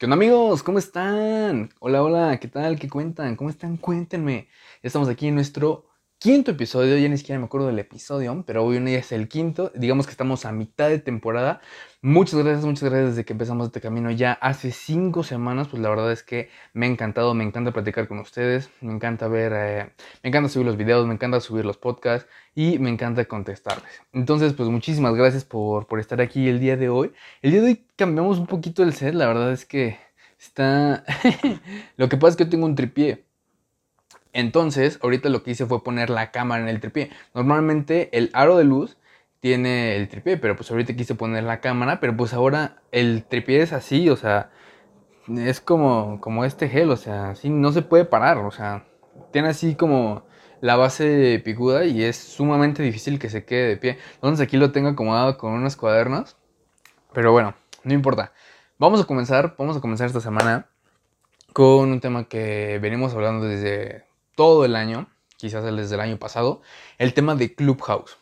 ¿Qué onda amigos? ¿Cómo están? Hola, hola, ¿qué tal? ¿Qué cuentan? ¿Cómo están? Cuéntenme. Estamos aquí en nuestro quinto episodio, ya ni siquiera me acuerdo del episodio, pero hoy es el quinto, digamos que estamos a mitad de temporada. Muchas gracias, muchas gracias desde que empezamos este camino ya hace cinco semanas, pues la verdad es que me ha encantado, me encanta platicar con ustedes, me encanta ver, eh, me encanta subir los videos, me encanta subir los podcasts y me encanta contestarles. Entonces, pues muchísimas gracias por, por estar aquí el día de hoy. El día de hoy cambiamos un poquito el set, la verdad es que está... lo que pasa es que yo tengo un tripié. Entonces, ahorita lo que hice fue poner la cámara en el tripié. Normalmente el aro de luz tiene el tripié, pero pues ahorita quise poner la cámara, pero pues ahora el tripié es así, o sea, es como, como este gel, o sea, así no se puede parar, o sea, tiene así como la base picuda y es sumamente difícil que se quede de pie. Entonces aquí lo tengo acomodado con unos cuadernos, pero bueno, no importa. Vamos a comenzar, vamos a comenzar esta semana con un tema que venimos hablando desde todo el año, quizás desde el año pasado, el tema de Clubhouse.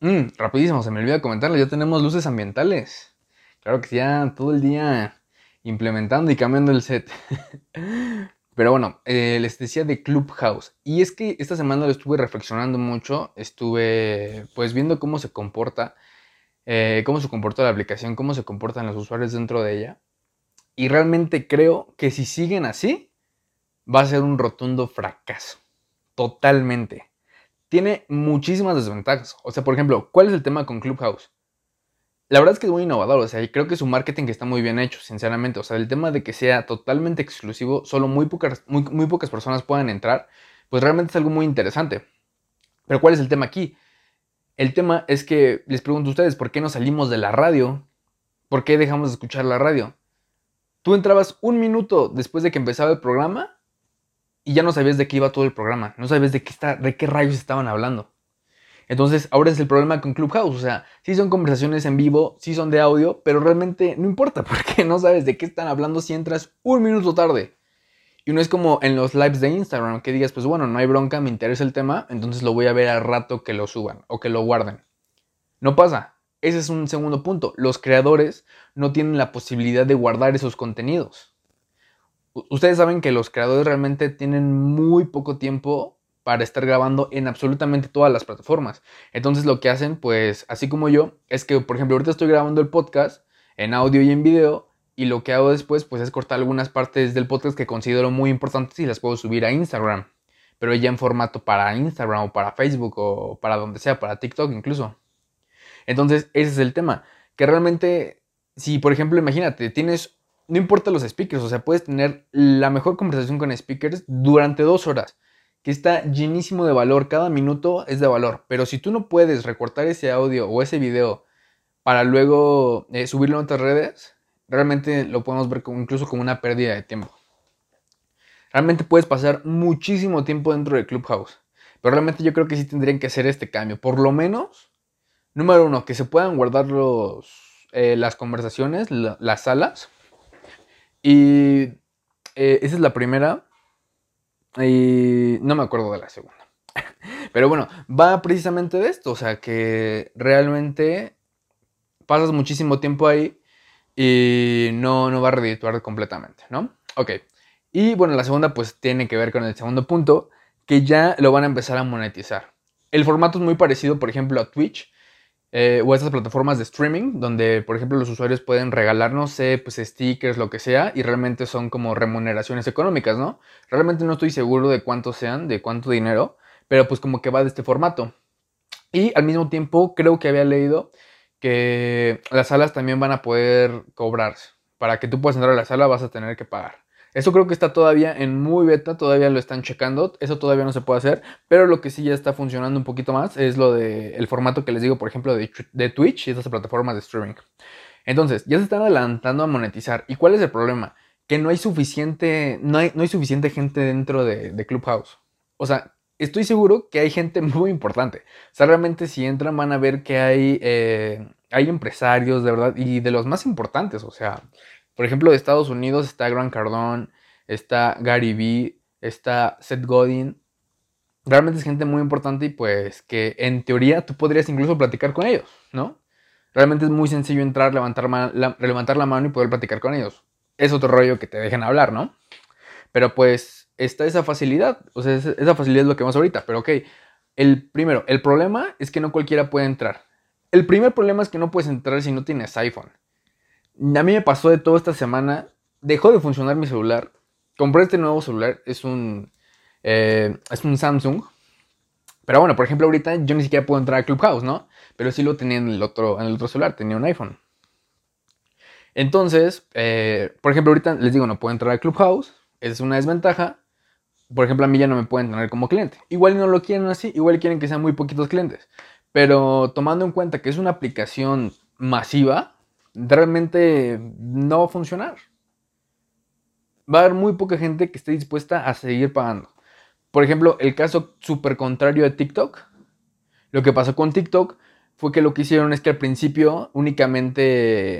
Mm, rapidísimo, se me olvidó comentarles, ya tenemos luces ambientales. Claro que ya todo el día implementando y cambiando el set. Pero bueno, eh, les decía de Clubhouse. Y es que esta semana lo estuve reflexionando mucho, estuve pues viendo cómo se comporta, eh, cómo se comporta la aplicación, cómo se comportan los usuarios dentro de ella. Y realmente creo que si siguen así, va a ser un rotundo fracaso. Totalmente tiene muchísimas desventajas. O sea, por ejemplo, ¿cuál es el tema con Clubhouse? La verdad es que es muy innovador, o sea, y creo que su marketing está muy bien hecho, sinceramente. O sea, el tema de que sea totalmente exclusivo, solo muy pocas, muy, muy pocas personas puedan entrar, pues realmente es algo muy interesante. Pero ¿cuál es el tema aquí? El tema es que les pregunto a ustedes, ¿por qué no salimos de la radio? ¿Por qué dejamos de escuchar la radio? Tú entrabas un minuto después de que empezaba el programa y ya no sabías de qué iba todo el programa, no sabías de qué, está, de qué rayos estaban hablando. Entonces, ahora es el problema con Clubhouse, o sea, sí son conversaciones en vivo, sí son de audio, pero realmente no importa porque no sabes de qué están hablando si entras un minuto tarde. Y no es como en los lives de Instagram que digas, pues bueno, no hay bronca, me interesa el tema, entonces lo voy a ver al rato que lo suban o que lo guarden. No pasa. Ese es un segundo punto. Los creadores no tienen la posibilidad de guardar esos contenidos ustedes saben que los creadores realmente tienen muy poco tiempo para estar grabando en absolutamente todas las plataformas. Entonces lo que hacen, pues así como yo, es que por ejemplo ahorita estoy grabando el podcast en audio y en video y lo que hago después pues es cortar algunas partes del podcast que considero muy importantes y las puedo subir a Instagram. Pero ya en formato para Instagram o para Facebook o para donde sea, para TikTok incluso. Entonces ese es el tema. Que realmente, si por ejemplo imagínate, tienes no importa los speakers, o sea, puedes tener la mejor conversación con speakers durante dos horas, que está llenísimo de valor, cada minuto es de valor, pero si tú no puedes recortar ese audio o ese video para luego eh, subirlo a otras redes, realmente lo podemos ver como, incluso como una pérdida de tiempo. Realmente puedes pasar muchísimo tiempo dentro de Clubhouse, pero realmente yo creo que sí tendrían que hacer este cambio, por lo menos, número uno, que se puedan guardar los, eh, las conversaciones, las salas, y eh, esa es la primera. Y no me acuerdo de la segunda. Pero bueno, va precisamente de esto. O sea, que realmente pasas muchísimo tiempo ahí y no, no va a redituar completamente, ¿no? Ok. Y bueno, la segunda pues tiene que ver con el segundo punto, que ya lo van a empezar a monetizar. El formato es muy parecido, por ejemplo, a Twitch, eh, o estas plataformas de streaming donde, por ejemplo, los usuarios pueden regalarnos pues, stickers, lo que sea, y realmente son como remuneraciones económicas, ¿no? Realmente no estoy seguro de cuánto sean, de cuánto dinero, pero pues como que va de este formato. Y al mismo tiempo creo que había leído que las salas también van a poder cobrarse. Para que tú puedas entrar a la sala vas a tener que pagar. Eso creo que está todavía en muy beta, todavía lo están checando, eso todavía no se puede hacer, pero lo que sí ya está funcionando un poquito más es lo del el formato que les digo, por ejemplo, de, de Twitch y estas plataformas de streaming. Entonces, ya se están adelantando a monetizar. ¿Y cuál es el problema? Que no hay suficiente, no no hay suficiente gente dentro de, Clubhouse. O sea, estoy seguro que hay gente muy importante. O sea, realmente si entran van a ver que hay, eh, hay empresarios, de verdad, y de los más importantes. O sea, por ejemplo, de Estados Unidos está Grant Cardone, está Gary Vee, está Seth Godin. realmente es gente muy importante y pues que en teoría tú podrías incluso platicar con ellos, ¿no? Realmente es muy sencillo entrar, levantar, la, mano y poder platicar con ellos. Es otro rollo que te dejen hablar, ¿no? Pero pues está esa facilidad, o sea, esa facilidad es lo que vamos ahorita, pero ok, el primero, el problema es que no cualquiera puede entrar. El primer problema es que no puedes entrar si no tienes iPhone. A mí me pasó de todo esta semana, dejó de funcionar mi celular, compré este nuevo celular, es un, eh, es un Samsung, pero bueno, por ejemplo, ahorita yo ni siquiera puedo entrar a Clubhouse, ¿no? Pero sí lo tenía en el otro, en el otro celular, tenía un iPhone. Entonces, eh, por ejemplo, ahorita les digo, no puedo entrar a Clubhouse, es una desventaja. Por ejemplo, a mí ya no me pueden tener como cliente. Igual no lo quieren así, igual quieren que sean muy poquitos clientes. Pero tomando en cuenta que es una aplicación masiva, realmente no va a funcionar. Va a haber muy poca gente que esté dispuesta a seguir pagando. Por ejemplo, el caso súper contrario de TikTok. Lo que pasó con TikTok fue que lo que hicieron es que al principio únicamente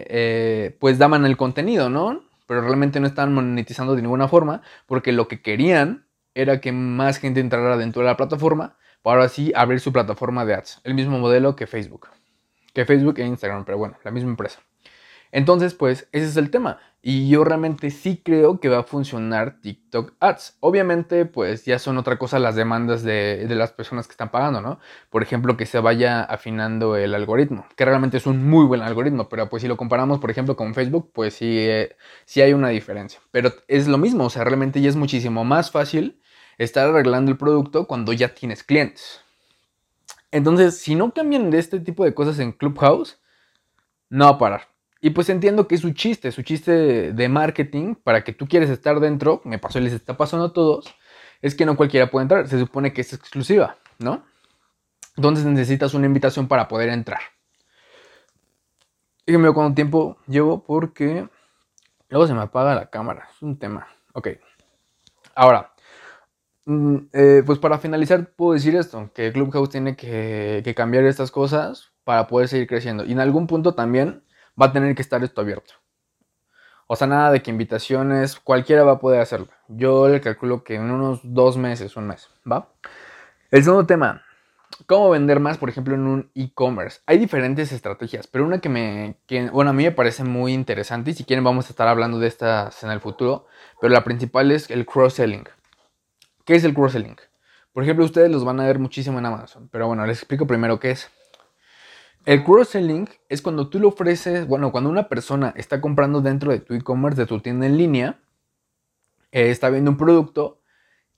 eh, pues daban el contenido, ¿no? Pero realmente no estaban monetizando de ninguna forma porque lo que querían era que más gente entrara dentro de la plataforma para así abrir su plataforma de ads. El mismo modelo que Facebook. Que Facebook e Instagram, pero bueno, la misma empresa. Entonces, pues ese es el tema. Y yo realmente sí creo que va a funcionar TikTok Ads. Obviamente, pues ya son otra cosa las demandas de, las personas que están pagando, ¿no? Por ejemplo, que se vaya afinando el algoritmo, que realmente es un muy buen algoritmo, pero pues si lo comparamos, por ejemplo, con Facebook, pues sí, eh, sí hay una diferencia. Pero es lo mismo, o sea, realmente ya es muchísimo más fácil estar arreglando el producto cuando ya tienes clientes. Entonces, si no cambian de este tipo de cosas en Clubhouse, no va a parar. Y pues entiendo que es su chiste, su chiste de marketing para que tú quieres estar dentro, me pasó y les está pasando a todos, es que no cualquiera puede entrar, se supone que es exclusiva, ¿no? Entonces necesitas una invitación para poder entrar. Dígame cuánto tiempo llevo porque luego se me apaga la cámara, es un tema. Ok. Ahora, Mm, eh, pues para finalizar puedo decir esto, que Clubhouse tiene que, cambiar estas cosas para poder seguir creciendo. Y en algún punto también va a tener que estar esto abierto. O sea, nada de que invitaciones, cualquiera va a poder hacerlo. Yo le calculo que en unos dos meses, un mes, ¿va? El segundo tema, ¿cómo vender más, por ejemplo, en un e-commerce? Hay diferentes estrategias, pero una que me, bueno, a mí me parece muy interesante y si quieren vamos a estar hablando de estas en el futuro, pero la principal es el cross-selling. ¿Qué es el cross-selling? Por ejemplo, ustedes los van a ver muchísimo en Amazon, pero bueno, les explico primero qué es. El cross-selling es cuando tú le ofreces, bueno, cuando una persona está comprando dentro de tu e-commerce, de tu tienda en línea, eh, está viendo un producto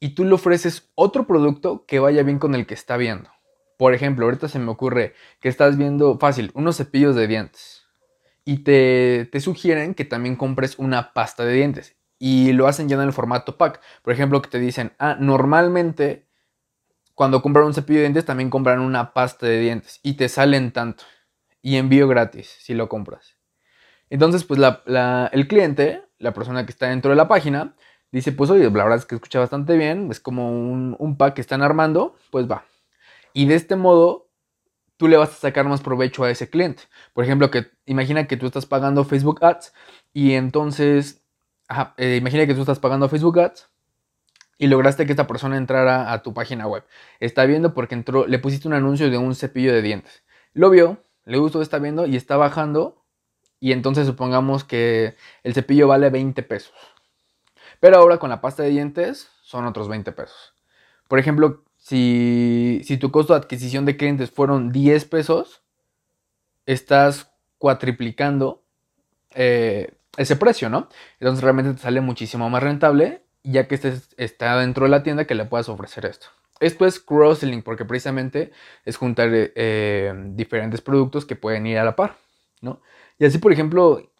y tú le ofreces otro producto que vaya bien con el que está viendo. Por ejemplo, ahorita se me ocurre que estás viendo fácil unos cepillos de dientes y te, te sugieren que también compres una pasta de dientes y lo hacen ya en el formato pack. Por ejemplo, que te dicen, ah, normalmente cuando compran un cepillo de dientes también compran una pasta de dientes y te salen tanto y envío gratis si lo compras. Entonces, pues el cliente, la persona que está dentro de la página, dice, pues oye, la verdad es que escucha bastante bien, es como un, pack que están armando, pues va. Y de este modo, tú le vas a sacar más provecho a ese cliente. Por ejemplo, que imagina que tú estás pagando Facebook Ads y entonces eh, imagina que tú estás pagando Facebook Ads y lograste que esta persona entrara a tu página web. Está viendo porque entró, le pusiste un anuncio de un cepillo de dientes. Lo vio, le gustó, está viendo y está bajando. Y entonces supongamos que el cepillo vale 20 pesos. Pero ahora con la pasta de dientes son otros 20 pesos. Por ejemplo, si, si tu costo de adquisición de clientes fueron 10 pesos, estás cuatriplicando eh, ese precio, ¿no? Entonces realmente te sale muchísimo más rentable ya que este está dentro de la tienda que le puedas ofrecer esto. Esto es cross-selling porque precisamente es juntar eh, diferentes productos que pueden ir a la par, ¿no? Y así, por ejemplo,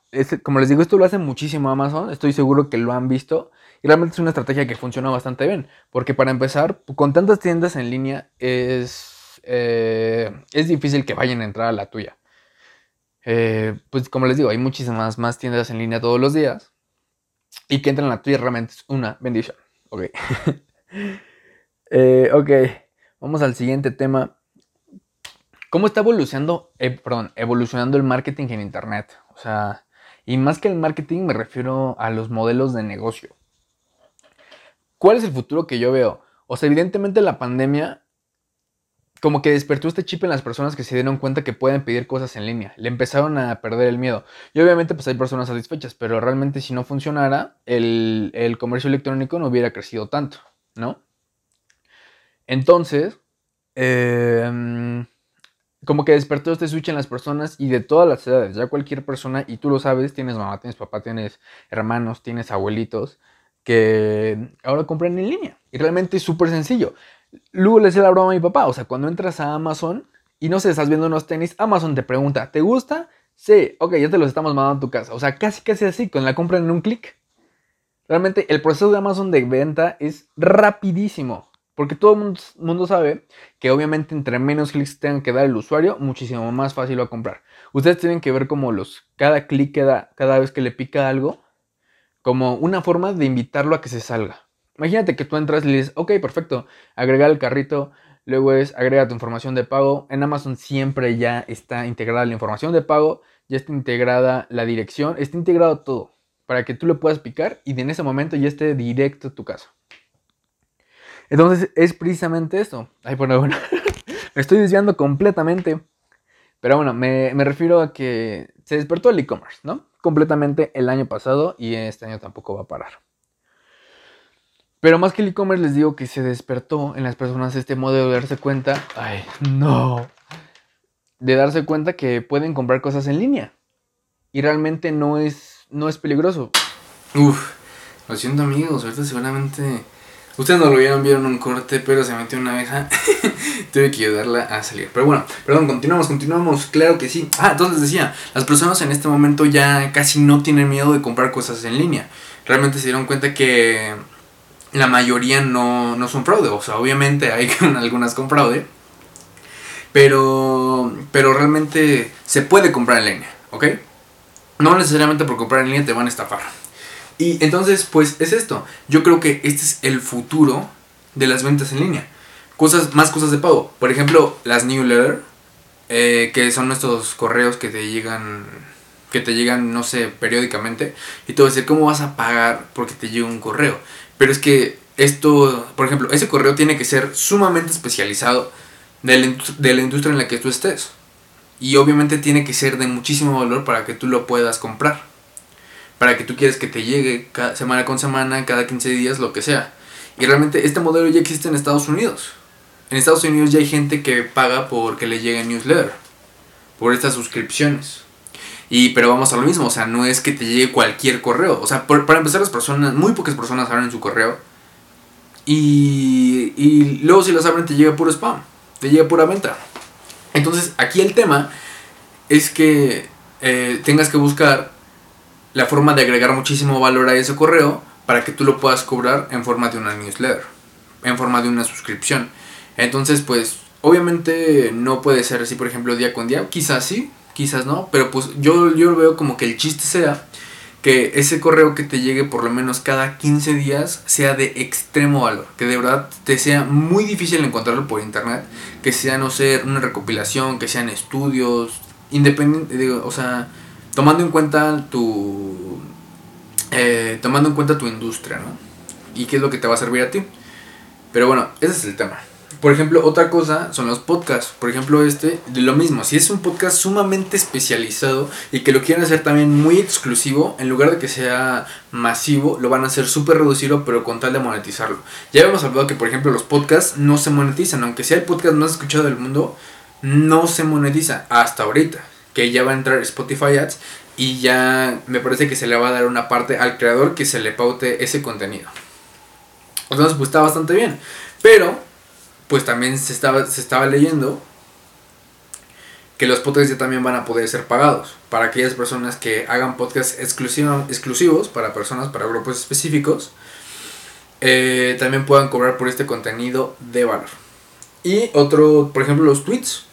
como les digo, esto lo hace muchísimo Amazon, estoy seguro que lo han visto y realmente es una estrategia que funciona bastante bien, porque para empezar, con tantas tiendas en línea es, eh, es difícil que vayan a entrar a la tuya. Eh, pues como les digo, hay muchísimas más tiendas en línea todos los días. Y que entren a la tuya realmente es una bendición. Ok. Eh, ok. Vamos al siguiente tema. ¿Cómo está evolucionando, eh, evolucionando el marketing en Internet? O sea, y más que el marketing me refiero a los modelos de negocio. ¿Cuál es el futuro que yo veo? O sea, evidentemente la pandemia como que despertó este chip en las personas que se dieron cuenta que pueden pedir cosas en línea. Le empezaron a perder el miedo. Y obviamente pues hay personas satisfechas, pero realmente si no funcionara, el, comercio electrónico no hubiera crecido tanto, ¿no? Entonces, eh, como que despertó este switch en las personas y de todas las edades, ya cualquier persona, y tú lo sabes, tienes mamá, tienes papá, tienes hermanos, tienes abuelitos, que ahora compran en línea. Y realmente es súper sencillo. Luego le decía la broma a mi papá, o sea, cuando entras a Amazon y no sé, estás viendo unos tenis, Amazon te pregunta, ¿te gusta? Sí, ok, ya te los estamos mandando a tu casa. O sea, casi casi así, con la compra en un clic. Realmente el proceso de Amazon de venta es rapidísimo. Porque todo el mundo, sabe que obviamente entre menos clics tengan que dar el usuario, muchísimo más fácil va a comprar. Ustedes tienen que ver como los, cada clic que da, cada vez que le pica algo, como una forma de invitarlo a que se salga. Imagínate que tú entras y le dices, ok, perfecto, agrega el carrito, luego es agrega tu información de pago. En Amazon siempre ya está integrada la información de pago, ya está integrada la dirección, está integrado todo para que tú le puedas picar y en ese momento ya esté directo a tu casa. Entonces es precisamente esto. Ay, bueno, bueno. me estoy desviando completamente. Pero bueno, me, refiero a que se despertó el e-commerce, ¿no? Completamente el año pasado y este año tampoco va a parar. Pero más que el e-commerce les digo que se despertó en las personas este modo de darse cuenta, ay, no, de darse cuenta que pueden comprar cosas en línea. Y realmente no es, no es peligroso. Uf, lo siento amigos, ahorita seguramente Ustedes no lo vieron, vieron un corte, pero se metió una abeja. Tuve que ayudarla a salir. Pero bueno, perdón, continuamos, continuamos. Claro que sí. Ah, entonces decía, las personas en este momento ya casi no tienen miedo de comprar cosas en línea. Realmente se dieron cuenta que la mayoría no, no son fraude. O sea, obviamente hay algunas con fraude. Pero, pero realmente se puede comprar en línea, ¿ok? No necesariamente por comprar en línea te van a estafar. Y entonces, pues es esto. Yo creo que este es el futuro de las ventas en línea. Cosas, más cosas de pago. Por ejemplo, las newsletters, eh, que son nuestros correos que te llegan, que te llegan, no sé, periódicamente. Y a decir, ¿cómo vas a pagar porque te llega un correo? Pero es que esto, por ejemplo, ese correo tiene que ser sumamente especializado de la, de la industria en la que tú estés. Y obviamente tiene que ser de muchísimo valor para que tú lo puedas comprar para que tú quieras que te llegue cada, semana con semana, cada 15 días, lo que sea. Y realmente este modelo ya existe en Estados Unidos. En Estados Unidos ya hay gente que paga por que le llegue newsletter, por estas suscripciones. Y pero vamos a lo mismo, o sea, no es que te llegue cualquier correo. O sea, para empezar las personas, muy pocas personas abren su correo. Y, y luego si las abren te llega puro spam, te llega pura venta. Entonces aquí el tema es que eh, tengas que buscar la forma de agregar muchísimo valor a ese correo para que tú lo puedas cobrar en forma de una newsletter, en forma de una suscripción. Entonces, pues, obviamente no puede ser así, por ejemplo, día con día. Quizás sí, quizás no, pero pues yo, yo veo como que el chiste sea que ese correo que te llegue por lo menos cada 15 días sea de extremo valor, que de verdad te sea muy difícil encontrarlo por internet, que sea, no sé, una recopilación, que sean estudios, independiente, o sea, tomando en cuenta tu eh, tomando en cuenta tu industria ¿no? y qué es lo que te va a servir a ti pero bueno ese es el tema por ejemplo otra cosa son los podcasts por ejemplo este de lo mismo si es un podcast sumamente especializado y que lo quieren hacer también muy exclusivo en lugar de que sea masivo lo van a hacer súper reducido pero con tal de monetizarlo ya habíamos hablado que por ejemplo los podcasts no se monetizan aunque sea el podcast más escuchado del mundo no se monetiza hasta ahorita que ya va a entrar Spotify Ads y ya me parece que se le va a dar una parte al creador que se le paute ese contenido. Entonces, pues está bastante bien. Pero, pues también se estaba, se estaba leyendo que los podcasts ya también van a poder ser pagados para aquellas personas que hagan podcasts exclusivos para personas, para grupos específicos, eh, también puedan cobrar por este contenido de valor. Y otro, por ejemplo, los tweets.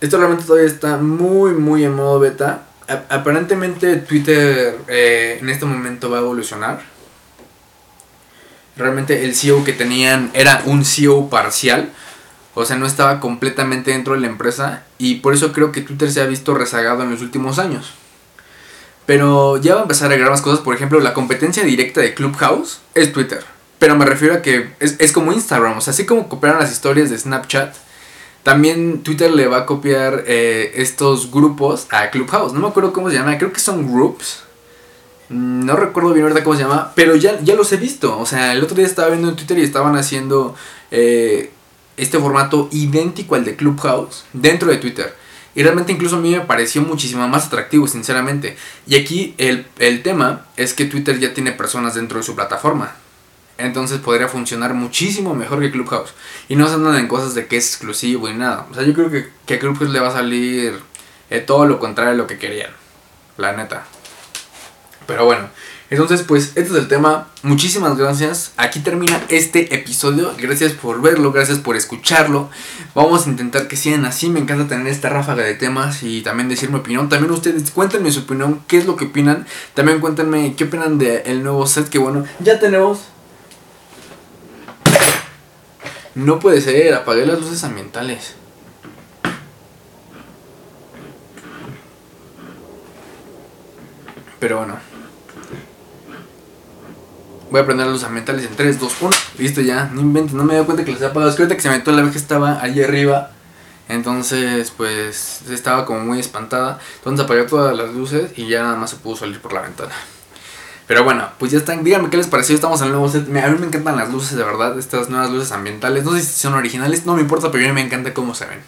Esto realmente todavía está muy, muy en modo beta. aparentemente Twitter eh, en este momento va a evolucionar. Realmente el CEO que tenían era un CEO parcial. O sea, no estaba completamente dentro de la empresa. Y por eso creo que Twitter se ha visto rezagado en los últimos años. Pero ya va a empezar a agregar más cosas. Por ejemplo, la competencia directa de Clubhouse es Twitter. pero me refiero a que es, es como Instagram, o sea, así como copiaron las historias de Snapchat, también Twitter le va a copiar eh, estos grupos a Clubhouse. No me acuerdo cómo se llama, creo que son groups. No recuerdo bien verdad cómo se llama, pero ya, ya los he visto. O sea, el otro día estaba viendo en Twitter y estaban haciendo eh, este formato idéntico al de Clubhouse dentro de Twitter. Y realmente incluso a mí me pareció muchísimo más atractivo, sinceramente. Y aquí el, el tema es que Twitter ya tiene personas dentro de su plataforma. Entonces podría funcionar muchísimo mejor que Clubhouse. Y no se andan en cosas de que es exclusivo y nada. O sea, yo creo que, que a Clubhouse le va a salir eh, todo lo contrario de lo que querían. La neta. Pero bueno. Entonces, pues, este es el tema. Muchísimas gracias. Aquí termina este episodio. Gracias por verlo, gracias por escucharlo. Vamos a intentar que sigan así. Me encanta tener esta ráfaga de temas y también decir mi opinión. También ustedes cuéntenme su opinión, qué es lo que opinan. También cuéntenme qué opinan del nuevo set. Que bueno, ya tenemos No puede ser, apagué las luces ambientales. Pero bueno. Voy a prender las luces ambientales en 3, 2, 1. Listo ya, no inventes, no me doy cuenta que las he apagado. Es que ahorita que se metió la que estaba allí arriba. Entonces, pues, estaba como muy espantada. Entonces apagué todas las luces y ya nada más se pudo salir por la ventana. Pero bueno, pues ya están. Díganme qué les pareció. Estamos en el nuevo set. A mí me encantan las luces, de verdad. Estas nuevas luces ambientales. No sé si son originales, no me importa, pero a mí me encanta cómo se ven.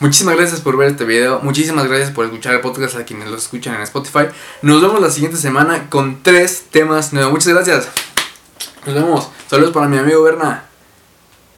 Muchísimas gracias por ver este video. Muchísimas gracias por escuchar el podcast a quienes lo escuchan en Spotify. Nos vemos la siguiente semana con tres temas nuevos. Muchas gracias. Nos vemos. Saludos para mi amigo Berna.